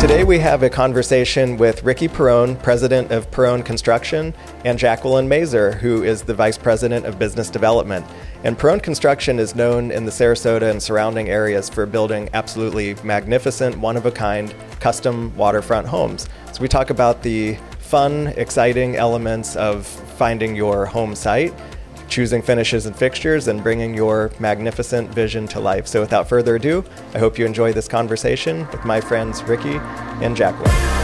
Today we have a conversation with Ricky Perrone, president of Perrone Construction, and Jacqueline Mazur, who is the vice president of business development. And Perrone Construction is known in the Sarasota and surrounding areas for building absolutely magnificent, one of a kind, custom waterfront homes. So we talk about the fun, exciting elements of finding your home site choosing finishes and fixtures, and bringing your magnificent vision to life. So, without further ado, I hope you enjoy this conversation with my friends Ricky and Jacqueline.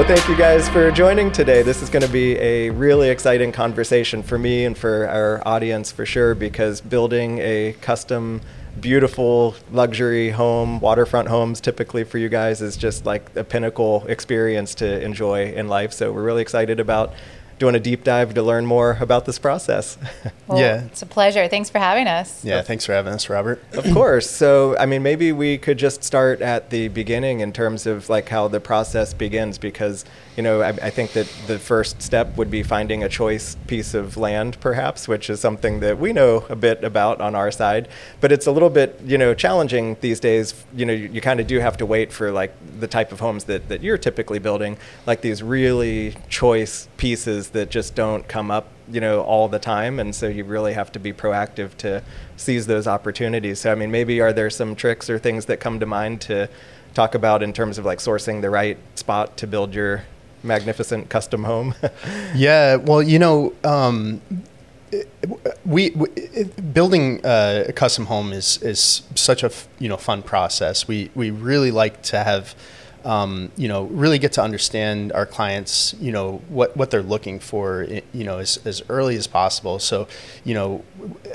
Well, thank you guys for joining today. This is going to be a really exciting conversation for me and for our audience for sure because building a custom beautiful luxury home, waterfront homes typically for you guys is just like a pinnacle experience to enjoy in life. So we're really excited about doing a deep dive to learn more about this process. Well, yeah. It's a pleasure. Thanks for having us. Yeah, thanks for having us, Robert. Of course. So, I mean, maybe we could just start at the beginning in terms of like how the process begins because, you know, I, I think that the first step would be finding a choice piece of land, perhaps, which is something that we know a bit about on our side. But it's a little bit, you know, challenging these days. You know, you, you kind of do have to wait for like the type of homes that, that you're typically building, like these really choice pieces that just don't come up you know all the time and so you really have to be proactive to seize those opportunities so i mean maybe are there some tricks or things that come to mind to talk about in terms of like sourcing the right spot to build your magnificent custom home yeah well you know um, we, we, building a custom home is is such a you know fun process. We we really like to have um, you know, really get to understand our clients, you know, what, what they're looking for, you know, as, as early as possible. So, you know,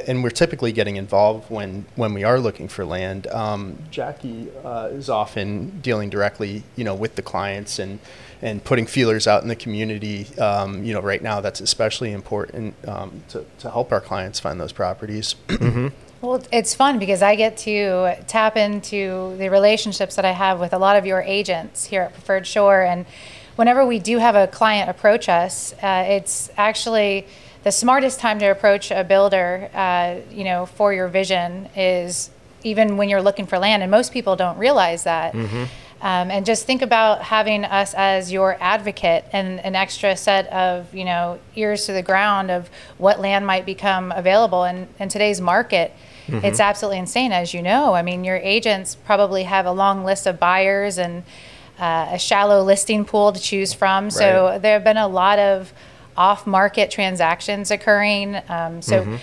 and we're typically getting involved when, when we are looking for land. Um, Jackie uh, is often dealing directly, you know, with the clients and, and putting feelers out in the community. Um, you know, right now that's especially important um, to, to help our clients find those properties. Mm-hmm. Well, it's fun because I get to tap into the relationships that I have with a lot of your agents here at Preferred Shore. And whenever we do have a client approach us, uh, it's actually the smartest time to approach a builder, uh, you know, for your vision is even when you're looking for land. And most people don't realize that. Mm-hmm. Um, and just think about having us as your advocate and an extra set of you know ears to the ground of what land might become available in, in today's market Mm-hmm. It's absolutely insane, as you know. I mean, your agents probably have a long list of buyers and uh, a shallow listing pool to choose from. So there have been a lot of off-market transactions occurring. Um, so. Mm-hmm.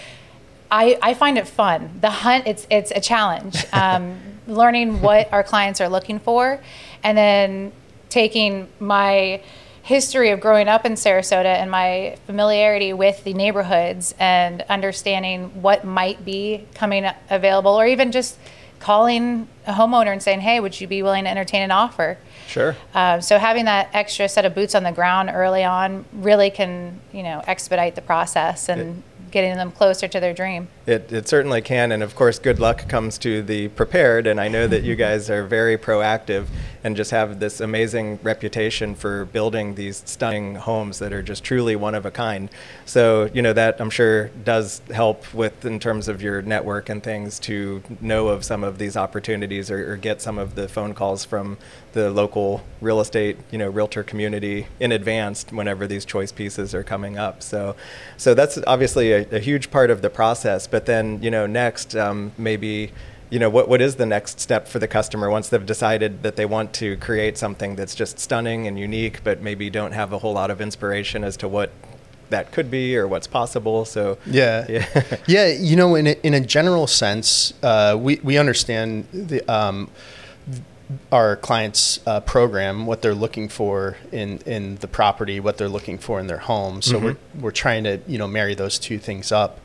I, I find it fun. The hunt, it's it's a challenge. Um, learning what our clients are looking for, and then taking my history of growing up in Sarasota and my familiarity with the neighborhoods and understanding what might be coming available, or even just calling a homeowner and saying, "Hey, would you be willing to entertain an offer?" Sure. Uh, so having that extra set of boots on the ground early on really can, you know, expedite the process and getting them closer to their dream. It, it certainly can. And of course, good luck comes to the prepared. And I know that you guys are very proactive and just have this amazing reputation for building these stunning homes that are just truly one of a kind. So, you know, that I'm sure does help with in terms of your network and things to know of some of these opportunities or, or get some of the phone calls from the local real estate, you know, realtor community in advance whenever these choice pieces are coming up. So, so that's obviously a, a huge part of the process. But then, you know, next um, maybe, you know, what what is the next step for the customer once they've decided that they want to create something that's just stunning and unique, but maybe don't have a whole lot of inspiration as to what that could be or what's possible. So yeah, yeah, yeah you know, in a, in a general sense, uh, we we understand the. Um, our clients' uh, program, what they're looking for in, in the property, what they're looking for in their home. So mm-hmm. we're, we're trying to you know marry those two things up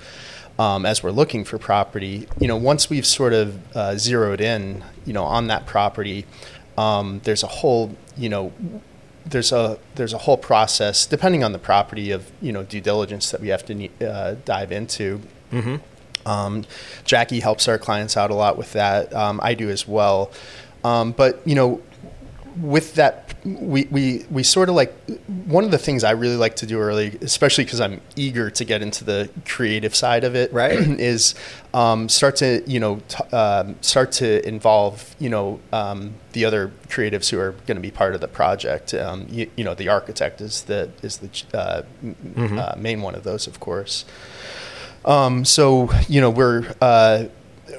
um, as we're looking for property. You know, once we've sort of uh, zeroed in, you know, on that property, um, there's a whole you know there's a there's a whole process depending on the property of you know due diligence that we have to uh, dive into. Mm-hmm. Um, Jackie helps our clients out a lot with that. Um, I do as well. Um, but you know, with that, we, we, we sort of like one of the things I really like to do early, especially because I'm eager to get into the creative side of it, Right. is um, start to you know t- um, start to involve you know um, the other creatives who are going to be part of the project. Um, you, you know, the architect is the is the uh, m- uh, main one of those, of course. Um, so you know we're uh,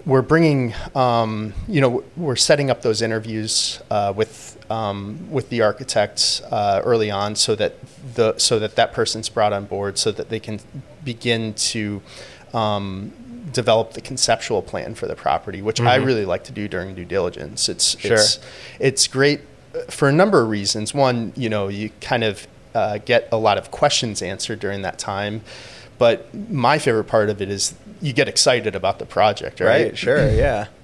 we're bringing um, you know we're setting up those interviews uh, with um, with the architects uh, early on so that the so that that person's brought on board so that they can begin to um, develop the conceptual plan for the property, which I really like to do during due diligence. It's Sure. it's it's great for a number of reasons. One, you know, you kind of uh, get a lot of questions answered during that time. But my favorite part of it is you get excited about the project, right? Right. Sure. Yeah.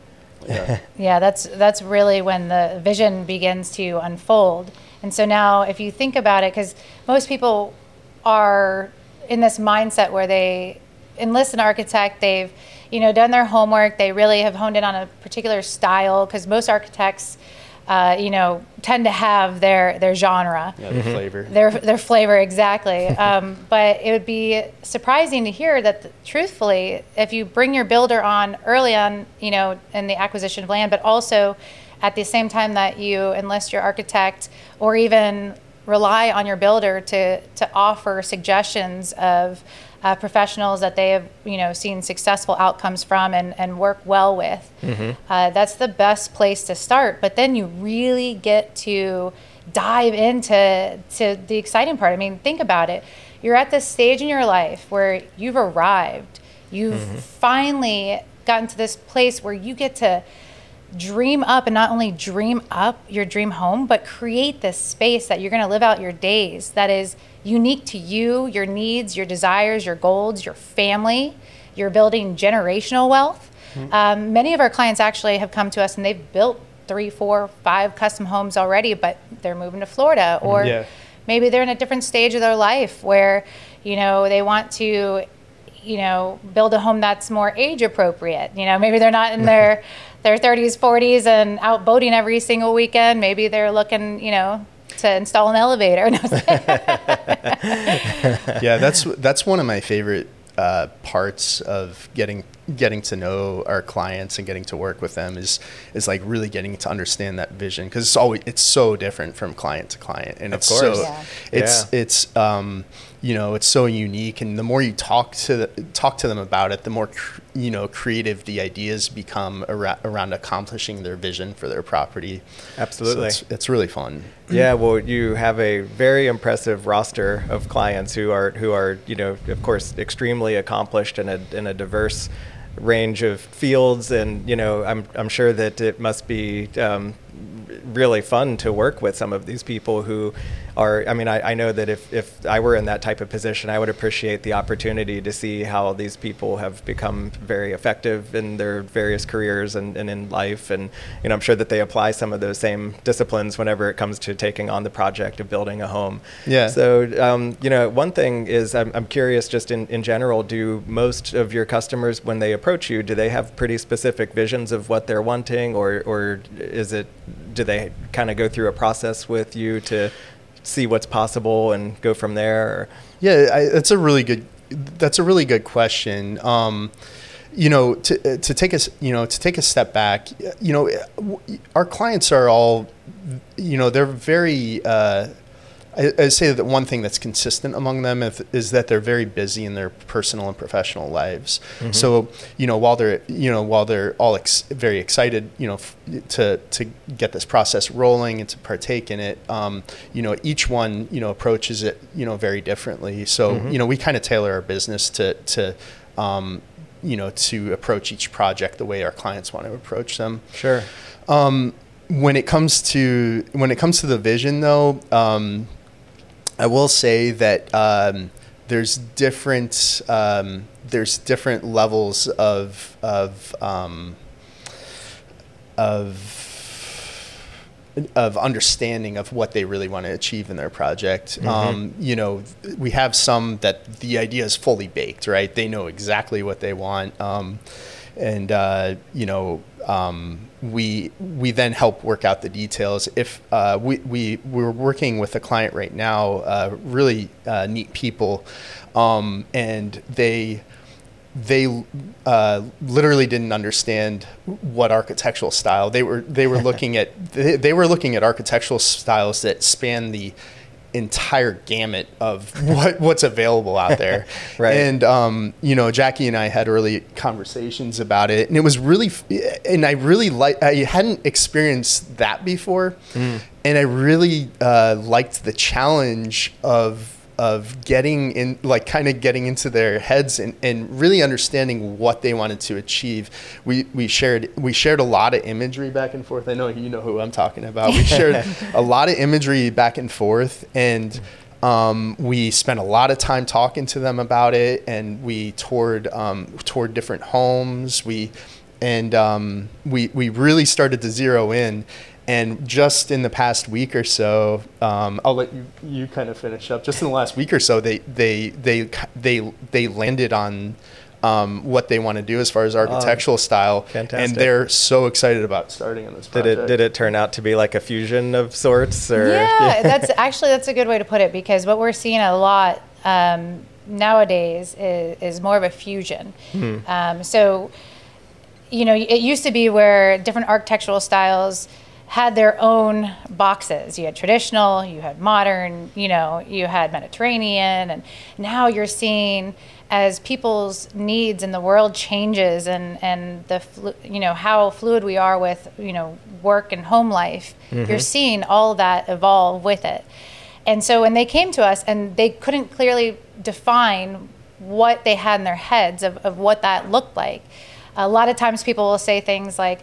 Yeah. Yeah, that's that's really when the vision begins to unfold. And so now, if you think about it, because most people are in this mindset where they enlist an architect, they've you know done their homework, they really have honed in on a particular style. Because most architects, uh, you know, tend to have their their genre Yeah, the flavor. their their flavor exactly. Um, but it would be surprising to hear that, truthfully, if you bring your builder on early on, you know, in the acquisition of land, but also at the same time that you enlist your architect or even rely on your builder to to offer suggestions of uh, professionals that they have you know seen successful outcomes from and, and work well with uh, that's the best place to start. But then you really get to dive into to the exciting part. I mean think about it. You're at this stage in your life where you've arrived. You've finally gotten to this place where you get to dream up and not only dream up your dream home, but create this space that you're going to live out your days that is unique to you, your needs, your desires, your goals, your family. You're building generational wealth. Um, many of our clients actually have come to us and they've built three, four, five custom homes already, but they're moving to Florida or Yeah. maybe they're in a different stage of their life where you know they want to you know build a home that's more age appropriate you know maybe they're not in their their 30s 40s and out boating every single weekend maybe they're looking you know to install an elevator yeah, that's that's one of my favorite uh, parts of getting getting to know our clients and getting to work with them is is like really getting to understand that vision because it's always it's so different from client to client and Of it's course. so Yeah. it's Yeah. it's um you know it's so unique and the more you talk to the, talk to them about it the more cr- you know creative the ideas become around, around accomplishing their vision for their property Absolutely. so it's, it's really fun Yeah, well, you have a very impressive roster of clients who are who are you know of course extremely accomplished in a in a diverse range of fields, and you know I'm I'm sure that it must be um, really fun to work with some of these people who are. I mean, I, I know that if if I were in that type of position, I would appreciate the opportunity to see how these people have become very effective in their various careers and, and in life, and you know I'm sure that they apply some of those same disciplines whenever it comes to taking on the project of building a home. Yeah. So, um, you know, one thing is I'm, I'm curious just in, in general, do most of your customers, when they approach you, do they have pretty specific visions of what they're wanting or, or is it, do they kind of go through a process with you to see what's possible and go from there? Or? Yeah, I, that's a really good. That's a really good question. Um, you know, to to take us, you know, to take a step back. You know, our clients are all, you know, they're very. Uh, I, I say that one thing that's consistent among them is, is that they're very busy in their personal and professional lives. So, you know, while they're, you know, while they're all ex- very excited, you know, f- to to get this process rolling and to partake in it, um, you know, each one, you know, approaches it, you know, very differently. So, you know, we kind of tailor our business to to, um, you know, to approach each project the way our clients want to approach them Sure. when it comes to when it comes to the vision though um, i will say that um, there's different um, there's different levels of of um, of of understanding of what they really want to achieve in their project. Um, you know, we have some that the idea is fully baked, right? They know exactly what they want. Um, and uh, you know um, we we then help work out the details. If uh, we we we're working with a client right now, uh, really uh, neat people, um, and they they uh, literally didn't understand what architectural style they were they were looking at they, they were looking at architectural styles that span the entire gamut of what what's available out there. right. And um, you know, Jackie and I had early conversations about it, and it was really, and I really like. I hadn't experienced that before, mm. and I really uh, liked the challenge of of getting in like kind of getting into their heads and, and really understanding what they wanted to achieve. We we shared we shared a lot of imagery back and forth. I know you know who i'm talking about. We shared a lot of imagery back and forth and um, we spent a lot of time talking to them about it and we toured um, toured different homes. We and um, we we really started to zero in and just in the past week or so, um, I'll let you you kind of finish up. Just in the last week or so, they they they they they landed on um, what they want to do as far as architectural oh, style, fantastic. and they're so excited about starting on this project. Did it did it turn out to be like a fusion of sorts? Or yeah, that's actually that's a good way to put it because what we're seeing a lot um, nowadays is, is more of a fusion. Hmm. Um, so, you know, it used to be where different architectural styles had their own boxes. You had traditional, you had modern, you know, you had Mediterranean, and now you're seeing as people's needs in the world changes and and the you know how fluid we are with you know work and home life. Mm-hmm. You're seeing all that evolve with it. And so when they came to us and they couldn't clearly define what they had in their heads of, of what that looked like. A lot of times people will say things like,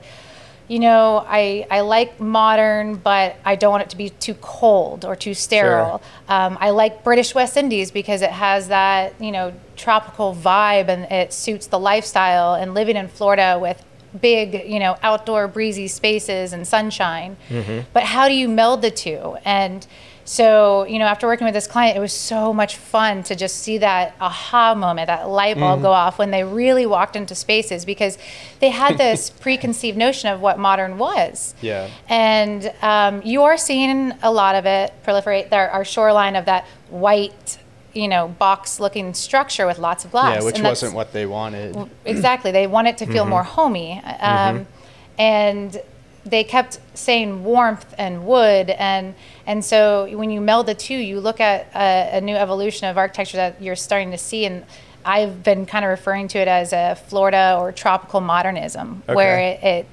you know, I, I like modern, but I don't want it to be too cold or too sterile. Sure. Um, I like British West Indies because it has that, you know, tropical vibe and it suits the lifestyle. And living in Florida with big, you know, outdoor breezy spaces and sunshine. Mm-hmm. But how do you meld the two? And so, you know, after working with this client, it was so much fun to just see that aha moment, that light bulb mm. go off when they really walked into spaces because they had this preconceived notion of what modern was. Yeah. And um, you are seeing a lot of it proliferate. There, our shoreline of that white you know, box looking structure with lots of glass. Yeah, which wasn't what they wanted. Exactly. They want it to feel mm-hmm. more homey. Um, mm-hmm. And they kept saying warmth and wood and and so when you meld the two you look at a, a, new evolution of architecture that you're starting to see and i've been kind of referring to it as a florida or tropical modernism okay. where it, it,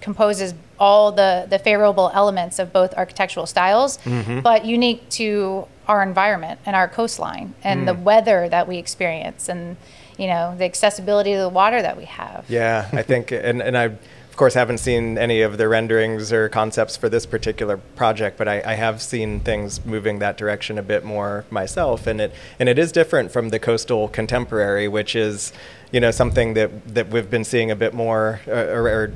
composes all the the favorable elements of both architectural styles mm-hmm. but unique to our environment and our coastline and mm. the weather that we experience and you know the accessibility to the water that we have yeah i think and and i of course, haven't seen any of the renderings or concepts for this particular project, but I, I, have seen things moving that direction a bit more myself, and it and it is different from the coastal contemporary, which is, you know, something that that we've been seeing a bit more uh,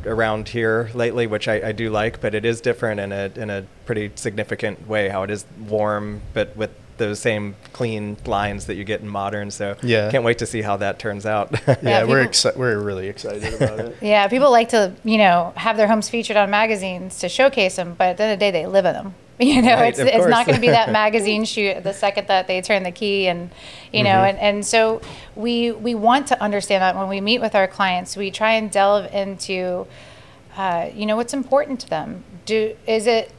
around here lately, which I, I do like, but it is different in a in a pretty significant way. How it is warm, but with those same clean lines that you get in modern. So yeah, can't wait to see how that turns out. yeah, yeah we're exci- we're really excited about it. Yeah, people like to you know have their homes featured on magazines to showcase them, but at the end of the day, they live in them. You know, right, it's it's not going to be that magazine shoot the second that they turn the key, and you know, mm-hmm. and, and so we we want to understand that when we meet with our clients, we try and delve into, uh, you know, what's important to them. Do is it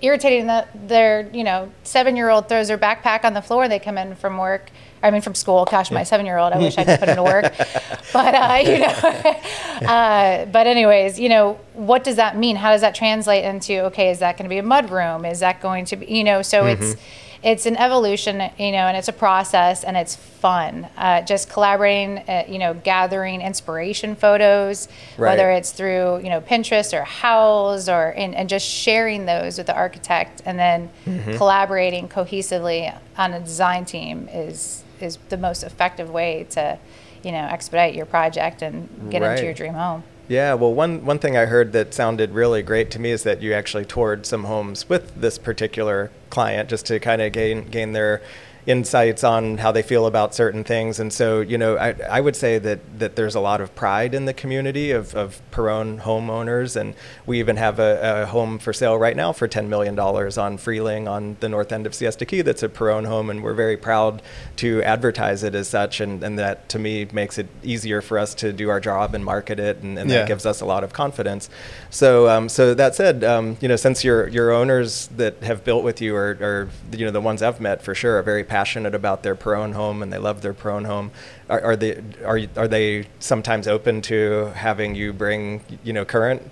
irritating that their you know seven year old throws their backpack on the floor they come in from work. I mean from school. Gosh my seven year old I wish I could put him to work. But uh, you know uh, but anyways you know what does that mean? How does that translate into okay is that going to be a mud room is that going to be you know so mm-hmm. it's it's an evolution, you know, and it's a process and it's fun. Uh, just collaborating, uh, you know, gathering inspiration photos, right. whether it's through, you know, Pinterest or Houzz or, and, and just sharing those with the architect and then mm-hmm. collaborating cohesively on a design team is, is the most effective way to, you know, expedite your project and get right. into your dream home. Yeah, well, one, one thing I heard that sounded really great to me is that you actually toured some homes with this particular client just to kind of gain gain their insights on how they feel about certain things. And so, you know, I, I would say that, that there's a lot of pride in the community of, of Perrone homeowners. And we even have a, a home for sale right now for $10 million on Freeling on the north end of Siesta Key that's a Perrone home. And we're very proud to advertise it as such. And, and that to me makes it easier for us to do our job and market it. And, and Yeah. that gives us a lot of confidence. So, um, so that said, um, you know, since your your owners that have built with you are, are, you know, the ones I've met for sure are very passionate about their Perrone home and they love their Perrone home. Are, are they are are they sometimes open to having you bring you know current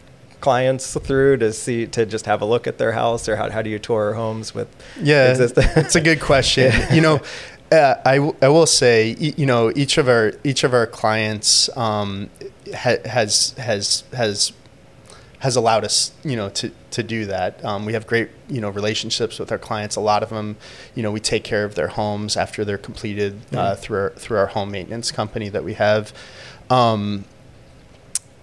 clients through to see to just have a look at their house or how, how do you tour homes with Yeah, it's a good question. You know, uh, I, w- I will say, you know, each of our each of our clients um, ha- has has has has allowed us, you know, to to do that. Um, we have great, you know, relationships with our clients. A lot of them, you know, we take care of their homes after they're completed uh, Mhm. through our, through our home maintenance company that we have. Um,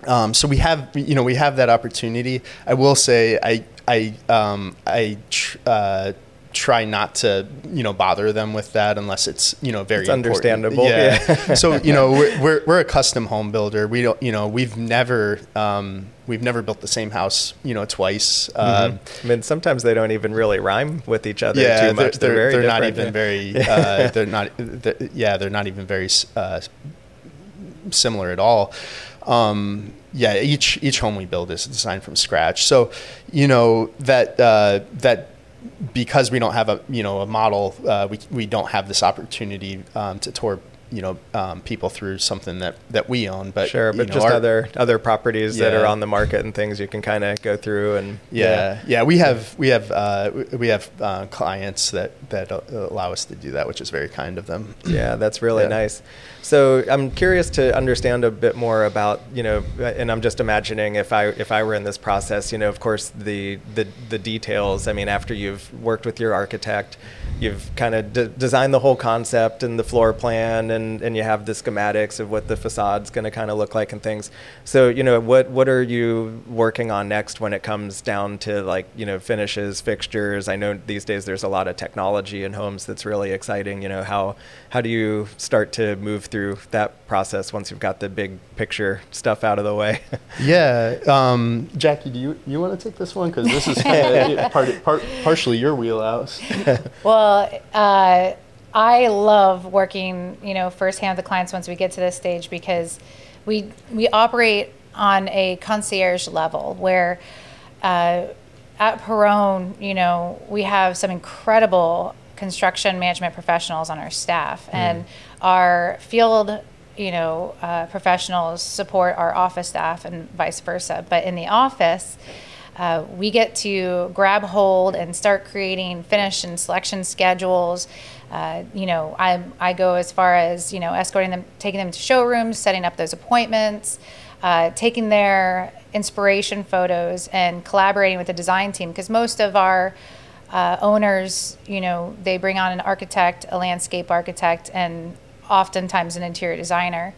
um, so we have, you know, we have that opportunity. I will say, I, I, um, I tr- uh, try not to, you know, bother them with that unless it's, you know, very It's important. understandable, Yeah. yeah. so you know, we're, we're we're a custom home builder. We don't, you know, we've never, um, we've never built the same house, you know, twice. Uh, Mhm. I mean, sometimes they don't even really rhyme with each other yeah, too much. They're, very they're not even yeah. very. Uh, they're not. They're, yeah, they're not even very uh, similar at all. Um, yeah, each each home we build is designed from scratch. So, you know that uh, that because we don't have a you know a model, uh, we we don't have this opportunity um, to tour you know um, people through something that that we own. But sure, but know, just our- other other properties that are on the market and things you can kind of go through and Yeah, yeah, we have we have uh, we have uh, clients that that allow us to do that, which is very kind of them. Yeah, that's really Yeah. nice. So I'm curious to understand a bit more about, you know, and I'm just imagining if I if I were in this process, you know, of course the the, the details. I mean, after you've worked with your architect, you've kind of de- designed the whole concept and the floor plan, and and you have the schematics of what the facade's going to kind of look like and things. So you know, what what are you working on next when it comes down to like you know finishes, fixtures? I know these days there's a lot of technology in homes that's really exciting. You know, how how do you start to move through that process once you've got the big picture stuff out of the way? Yeah, um, Jackie, do you you want to take this one because this is kind of part, part, partially your wheelhouse. Well, uh, I love working, you know, firsthand with the clients once we get to this stage because we we operate on a concierge level where uh, at Perrone, you know, we have some incredible construction management professionals on our staff, and our field, you know, uh, professionals support our office staff and vice versa. But in the office, uh, we get to grab hold and start creating finish and selection schedules. Uh, you know, I, I go as far as, you know, escorting them, taking them to showrooms, setting up those appointments, uh, taking their inspiration photos and collaborating with the design team because most of our uh, owners, you know, they bring on an architect, a landscape architect, and oftentimes an interior designer.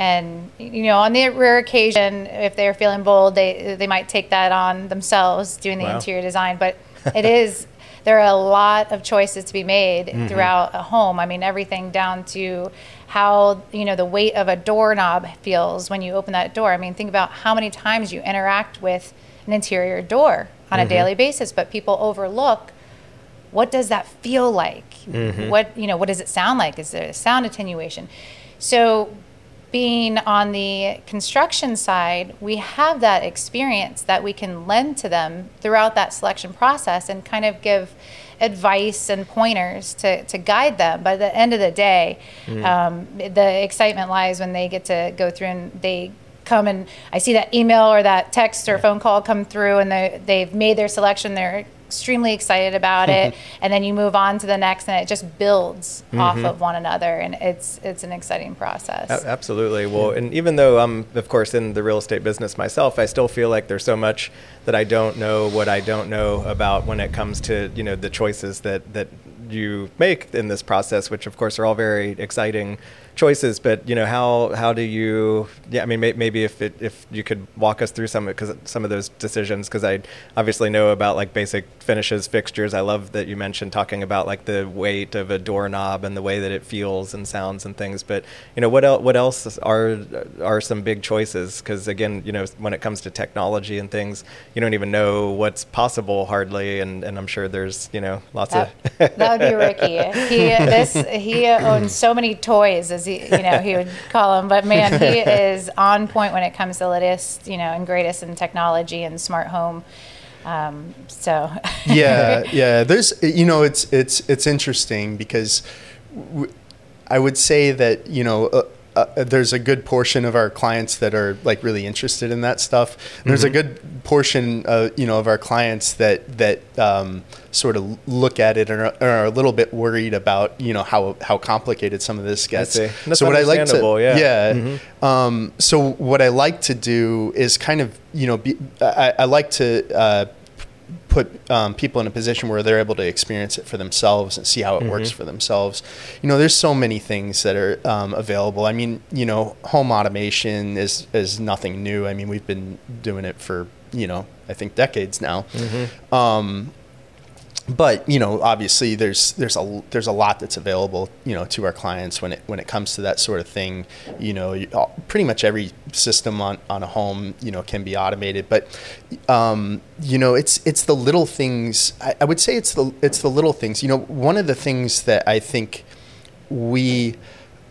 And you know, on the rare occasion, if they're feeling bold, they they might take that on themselves, doing the Wow. interior design. But it is there are a lot of choices to be made mm-hmm. throughout a home. I mean, everything down to how you know the weight of a doorknob feels when you open that door. I mean, think about how many times you interact with an interior door on a mm-hmm. daily basis, but people overlook what does that feel like? Mm-hmm. What you know, what does it sound like? Is there a sound attenuation? So, being on the construction side, we have that experience that we can lend to them throughout that selection process and kind of give advice and pointers to, to guide them. By the end of the day, um, the excitement lies when they get to go through and they come and I see that email or that text or phone call come through and they, they've made their selection. They're extremely excited about it. And then you move on to the next and it just builds off mm-hmm. of one another. And it's, it's an exciting process. A- Absolutely. Well, and even though I'm, of course, in the real estate business myself, I still feel like there's so much that I don't know what I don't know about when it comes to you know the choices that that you make in this process, which of course are all very exciting choices, but you know, how how do you? Yeah, I mean, may, maybe if it, if you could walk us through some because some of those decisions, because I obviously know about like basic finishes, fixtures. I love that you mentioned talking about like the weight of a doorknob and the way that it feels and sounds and things. But you know, what else? What else are are some big choices? Because again, you know, when it comes to technology and things, you don't even know what's possible hardly, and, and I'm sure there's you know lots That, of. that Ricky. He this he owns so many toys, as he you know he would call them. But man, he is on point when it comes to latest, you know, and greatest in technology and smart home. Um, so yeah, yeah. There's, you know, it's it's it's interesting because w- I would say that you know. Uh, uh, there's a good portion of our clients that are like really interested in that stuff. There's a good portion, uh, you know, of our clients that that um, sort of look at it and are, are a little bit worried about, you know, how how complicated some of this gets. That's so what I like to, understandable, yeah. yeah. Um, so what I like to do is kind of, you know, be, I, I like to. Uh, put um, people in a position where they're able to experience it for themselves and see how it works for themselves. You know, there's so many things that are um, available. I mean, you know, home automation is is nothing new. I mean, we've been doing it for you know, I think decades now. Um, but you know, obviously, there's there's a there's a lot that's available, you know, to our clients when it when it comes to that sort of thing. You know, you- pretty much every system on, on a home, you know, can be automated. But um, you know, it's it's the little things. I, I would say it's the it's the little things. You know, one of the things that I think we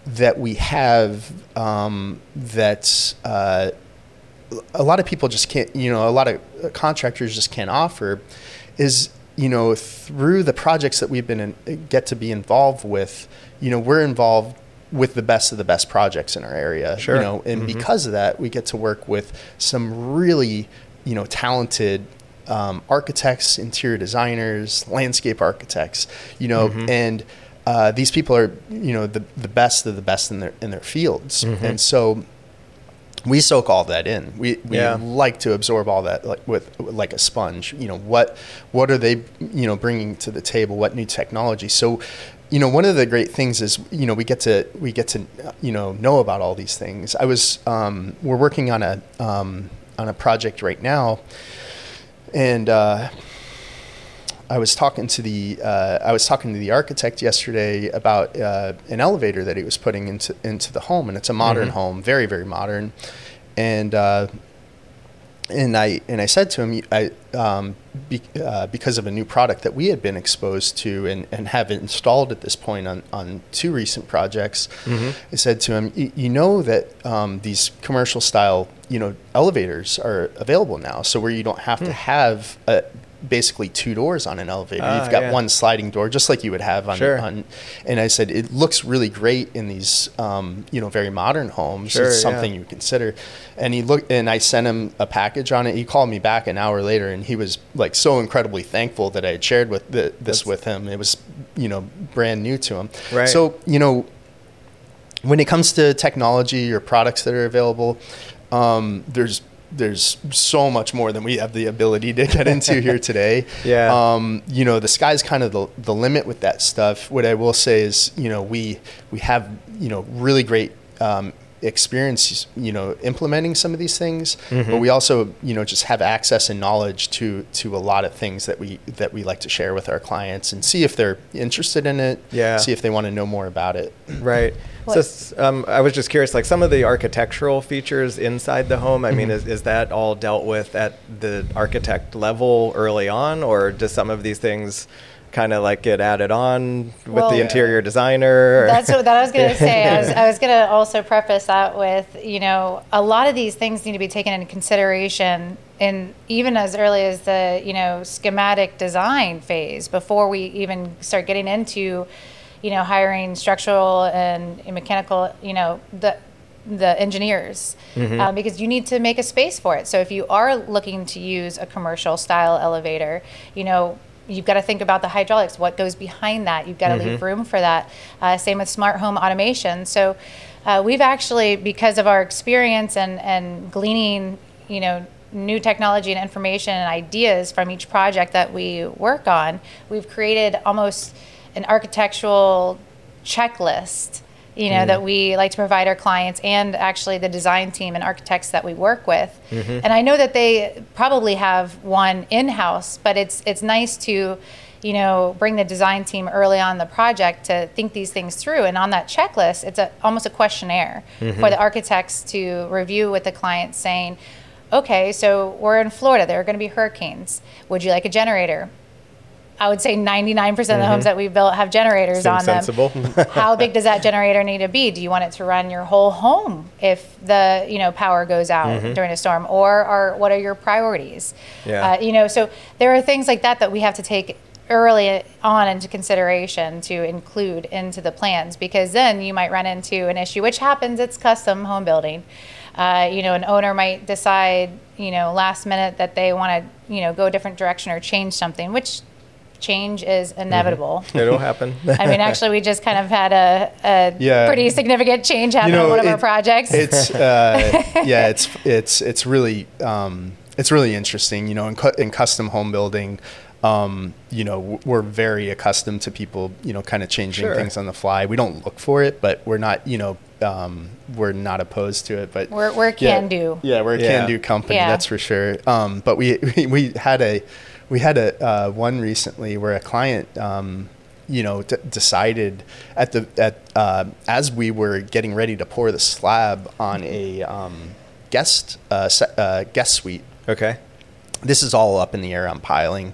that we have um, that's uh, a lot of people just can't, you know, a lot of contractors just can't offer is, you know, through the projects that we've been in, get to be involved with, you know, we're involved with the best of the best projects in our area, Sure. you know, and because of that, we get to work with some really, you know, talented um, architects, interior designers, landscape architects, you know, and uh, these people are, you know, the, the best of the best in their in their fields, and so we soak all that in. We we Yeah. like to absorb all that like with like a sponge. You know what what are they you know bringing to the table? What new technology? So, you know, one of the great things is you know we get to we get to you know know about all these things. I was um, we're working on a um, on a project right now, and. Uh, I was talking to the uh, I was talking to the architect yesterday about uh, an elevator that he was putting into into the home, and it's a modern home, very very modern, and uh, and I and I said to him, I um, be, uh, because of a new product that we had been exposed to and, and have installed at this point on, on two recent projects, I said to him, "You- know that um, these commercial style you know elevators are available now, so where you don't have to have a, basically two doors on an elevator. Ah, You've got yeah. one sliding door, just like you would have on, Sure. on. And I said it looks really great in these, um, you know, very modern homes. Sure, it's yeah. something you consider. And he looked, and I sent him a package on it. He called me back an hour later, and he was like so incredibly thankful that I had shared with the, this That's- with him. It was, you know, brand new to him. Right. So you know, when it comes to technology or products that are available, um, there's there's so much more than we have the ability to get into here today. Yeah. Um, you know, the sky's kind of the, the limit with that stuff. What I will say is, you know, we we have you know really great um, experience, you know, implementing some of these things, Mm-hmm. but we also you know just have access and knowledge to to a lot of things that we that we like to share with our clients and see if they're interested in it. Yeah. See if they want to know more about it. Right. What- So um, I was just curious, like some of the architectural features inside the home. I Mm-hmm. mean, is, is that all dealt with at the architect level early on, or does some of these things kind of like get added on with Well- the interior designer? That's what that I was going to say. I was, I was going to also preface that with, you know, a lot of these things need to be taken into consideration in even as early as the, you know, schematic design phase before we even start getting into, you know, hiring structural and mechanical, you know, the the engineers uh, because you need to make a space for it. So if you are looking to use a commercial style elevator, you know, you've got to think about the hydraulics, what goes behind that. You've got to leave room for that. Uh, same with smart home automation. So uh, we've actually, because of our experience and, and gleaning, you know, new technology and information and ideas from each project that we work on, we've created almost an architectural checklist you know, that we like to provide our clients and actually the design team and architects that we work with. Mm-hmm. And I know that they probably have one in-house, but it's it's nice to, you know, bring the design team early on the project to think these things through. And on that checklist, it's a almost a questionnaire mm-hmm. for the architects to review with the client saying, okay, so we're in Florida, there are going to be hurricanes. Would you like a generator? I would say 99% of the homes that we built have generators Seems on them. sensible. How big does that generator need to be? Do you want it to run your whole home if the you know power goes out during a storm, or are what are your priorities? Yeah. Uh, you know, so there are things like that that we have to take early on into consideration to include into the plans because then you might run into an issue, which happens. It's custom home building. Uh, you know, an owner might decide, you know, last minute that they want to, you know, go a different direction or change something, which change is inevitable. It'll happen. I mean, actually, we just kind of had a, a Yeah. pretty significant change happen on one of our projects. It's uh, yeah, it's it's it's really um, it's really interesting. You know, in, cu- in custom home building, um, you know, we're very accustomed to people, you know, kind of changing Sure. things on the fly. We don't look for it, but we're not, you know, um, we're not opposed to it. But We're- we're yeah, can-do. Yeah, we're a Yeah. can-do company. Yeah. That's for sure. Um, but we, we we had a we had a uh, one recently where a client. Um, you know, d- decided at the at uh, as we were getting ready to pour the slab on a um, guest uh, se- uh, guest suite. okay. This is all up in the air on piling,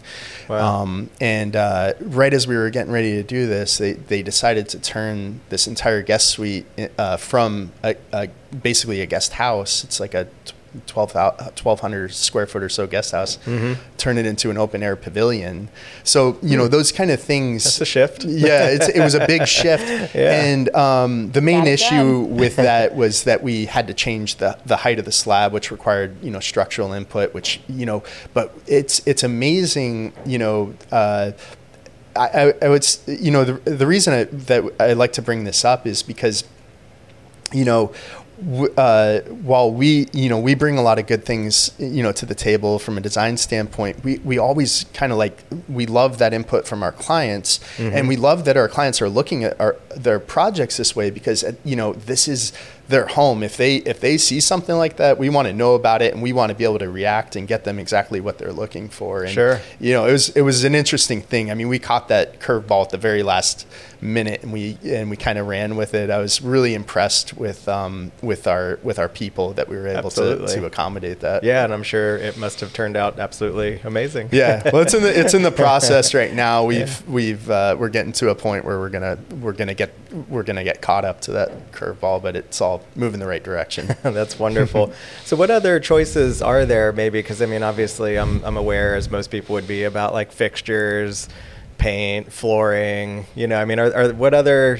Wow. um, and uh, right as we were getting ready to do this, they, they decided to turn this entire guest suite uh, from a, a, basically a guest house. It's like a 12, 1,200 square foot or so guest house. Mm-hmm. Turn it into an open air pavilion. So you know those kind of things. Hmm. That's a shift. Yeah, it's, it was a big shift. Yeah. And um, the main Got it issue done. with that was that we had to change the, the height of the slab, which required you know structural input. Which you know, but it's it's amazing. You know. Uh, I, I, I would, you know, the, the reason I, that I like to bring this up is because, you know, w- uh, while we, you know, we bring a lot of good things, you know, to the table from a design standpoint, we, we always kind of like, we love that input from our clients. And we love that our clients are looking at our, their projects this way because, uh, you know, this is their home. If they, if they see something like that, we want to know about it and we want to be able to react and get them exactly what they're looking for. And, Sure. you know, it was it was an interesting thing. I mean, we caught that curveball at the very last minute, and we and we kind of ran with it. I was really impressed with um, with our with our people that we were able to, Absolutely. to accommodate that. Yeah, and I'm sure it must have turned out absolutely amazing. Yeah, well, it's in the it's in the process right now. We've we've uh, we're getting to a point where we're gonna we're gonna get we're gonna get caught up to that curveball, but it's all moving the right direction. That's wonderful. so, what other choices are there? Maybe because I mean, obviously, I'm I'm aware, as most people would be, about like fixtures, paint, flooring. You know, I mean, are, are what other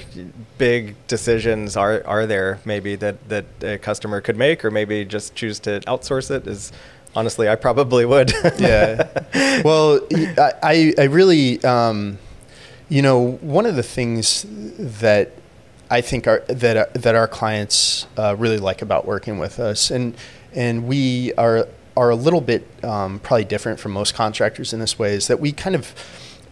big decisions are are there? Maybe that that a customer could make, or maybe just choose to outsource it. Is honestly, I probably would. yeah. Well, I, I I really, um, you know, one of the things that I think our, that our, that our clients uh, really like about working with us, and and we are are a little bit um, probably different from most contractors in this way, is that we kind of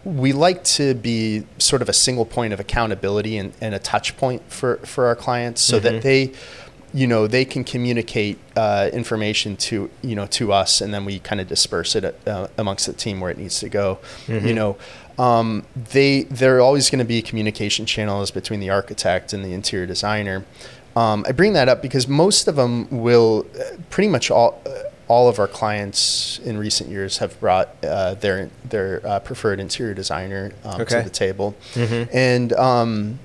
we like to be sort of a single point of accountability and, and a touch point for, for our clients so that they you know they can communicate uh, information to you know to us and then we kind of disperse it uh, amongst the team where it needs to go. You know um, they there are always going to be communication channels between the architect and the interior designer. Um, I bring that up because most of them will uh, pretty much all uh, all of our clients in recent years have brought uh, their their uh, preferred interior designer um, Okay. to the table, and um,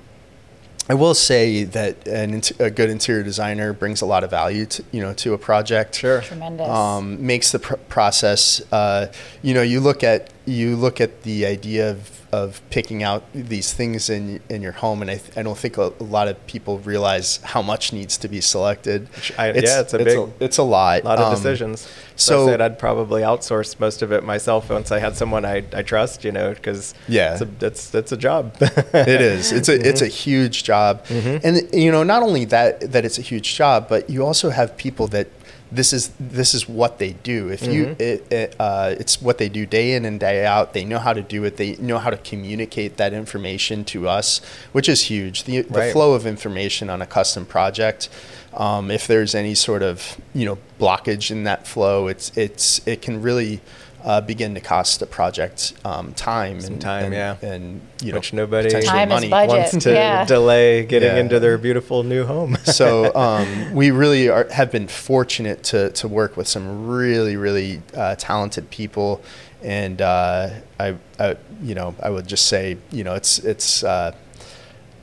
I will say that an, int- a good interior designer brings a lot of value to you know to a project. Sure. Tremendous. Um, makes the pr- process. Uh, you know, you look at you look at the idea of, of picking out these things in in your home, and I, th- I don't think a, a lot of people realize how much needs to be selected. I- yeah, it's a big- it's a lot. Lot of Um, decisions. so- So I said I'd probably outsource most of it myself once I had someone I, I trust, you know, because Yeah. it's a, it's, it's a job. it is. It's a it's a Mm-hmm. huge job, and you know not only that that it's a huge job, but you also have people that this is this is what they do. If you it, it, uh, it's what they do day in and day out. They know how to do it. They know how to communicate that information to us, which is huge. The, the flow of information on a custom project. Um, if there's any sort of you know blockage in that flow, it's it's it can really uh, begin to cost the project um, time Some and time, and, yeah. and you know Which nobody- potentially Time is money. Wants to yeah. delay getting Yeah. into their beautiful new home. so um, we really are, have been fortunate to, to work with some really really uh, talented people and uh, I, I you know I would just say you know it's it's uh,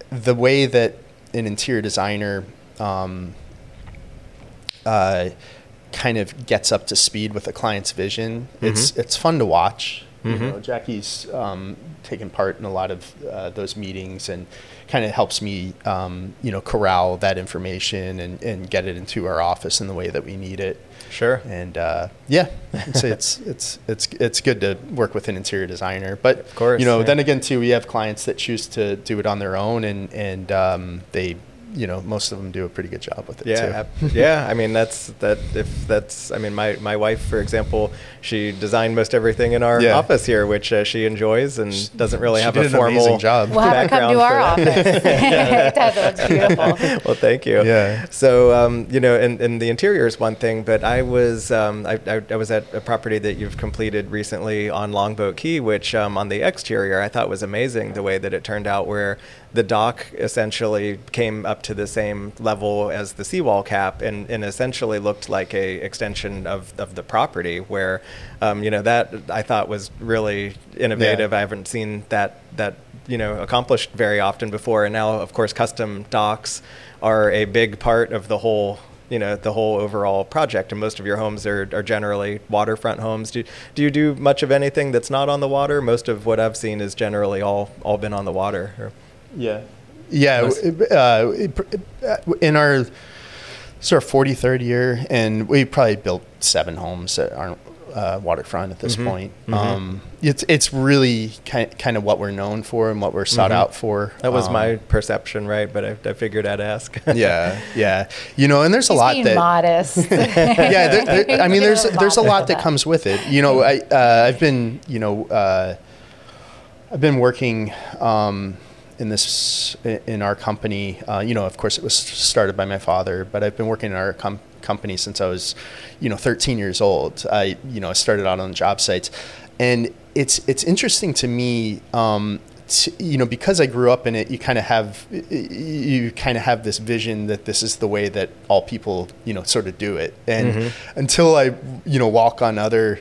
the way that an interior designer um, uh, kind of gets up to speed with a client's vision. It's it's fun to watch. You know, Jackie's um, taken part in a lot of uh, those meetings and kind of helps me, um, you know, corral that information and, and get it into our office in the way that we need it. Sure. And uh, yeah, I'd it's it's it's it's good to work with an interior designer. But Of course, you know, yeah. then again, too, we have clients that choose to do it on their own, and and um, they, you know, most of them do a pretty good job with it Yeah, too. ab- yeah. I mean, that's that. If that's, I mean, my my wife, for example, she designed most everything in our Yeah. office here, which uh, she enjoys and doesn't really have a formal job. We'll have her come to our office. that beautiful. well, thank you. Yeah. So, um, you know, and, and the interior is one thing, but I was um, I, I, I was at a property that you've completed recently on Longboat Key, which um, on the exterior I thought was amazing the way that it turned out, where the dock essentially came up to the same level as the seawall cap, and, and essentially looked like a extension of, of the property. Where, um, you know, that I thought was really innovative. I haven't seen that that you know accomplished very often before. And now of course custom docks are a big part of the whole you know the whole overall project. And most of your homes are, are generally waterfront homes. Do, do you do much of anything that's not on the water? Most of what i've seen is generally all all been on the water or- Yeah. Yeah. Nice. Uh, in our sort of 43rd year, and we probably built seven homes that aren't uh, waterfront at this Mhm. point. Mhm. Um, it's it's really kind kind of what we're known for and what we're sought Mhm. out for. that was Um, my perception right but i, I figured i'd ask yeah, yeah. You know, and there's a lot being that. modest. yeah, there, there, I mean, there's there's a lot that comes with it. You know, I uh, I've been you know uh, I've been working um, in this in our company. Uh, you know, of course, it was started by my father, but I've been working in our com- company since I was you know 13 years old. I you know I started out on job sites, and it's it's interesting to me. Um, t- you know, because I grew up in it, you kind of have you kind of have this vision that this is the way that all people, you know, sort of do it. And Mhm. until I, you know, walk on other,